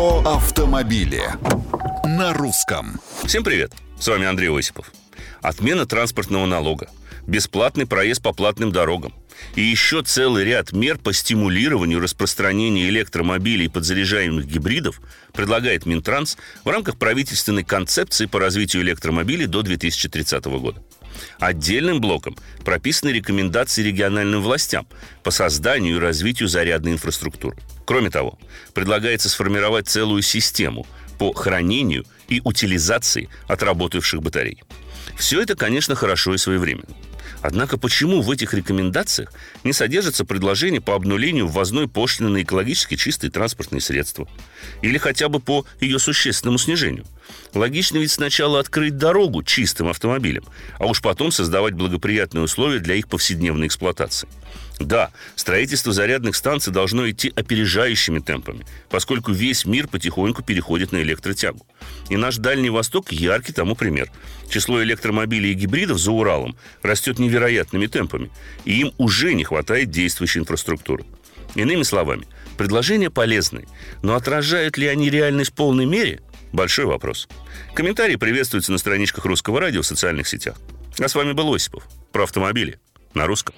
Про автомобили на русском. Всем привет! С вами Андрей Осипов. Отмена транспортного налога, бесплатный проезд по платным дорогам и еще целый ряд мер по стимулированию распространения электромобилей и подзаряжаемых гибридов предлагает Минтранс в рамках правительственной концепции по развитию электромобилей до 2030 года. Отдельным блоком прописаны рекомендации региональным властям по созданию и развитию зарядной инфраструктуры. Кроме того, предлагается сформировать целую систему по хранению и утилизации отработавших батарей. Все это, конечно, хорошо и своевременно. Однако почему в этих рекомендациях не содержится предложение по обнулению ввозной пошлины на экологически чистые транспортные средства? Или хотя бы по ее существенному снижению? Логично ведь сначала открыть дорогу чистым автомобилям, а уж потом создавать благоприятные условия для их повседневной эксплуатации. Да, строительство зарядных станций должно идти опережающими темпами, поскольку весь мир потихоньку переходит на электротягу. И наш Дальний Восток яркий тому пример. Число электромобилей и гибридов за Уралом растет невероятными темпами, и им уже не хватает действующей инфраструктуры. Иными словами, предложения полезны, но отражают ли они реальность в полной мере – большой вопрос. Комментарии приветствуются на страничках Русского радио в социальных сетях. А с вами был Осипов. Про автомобили. На русском.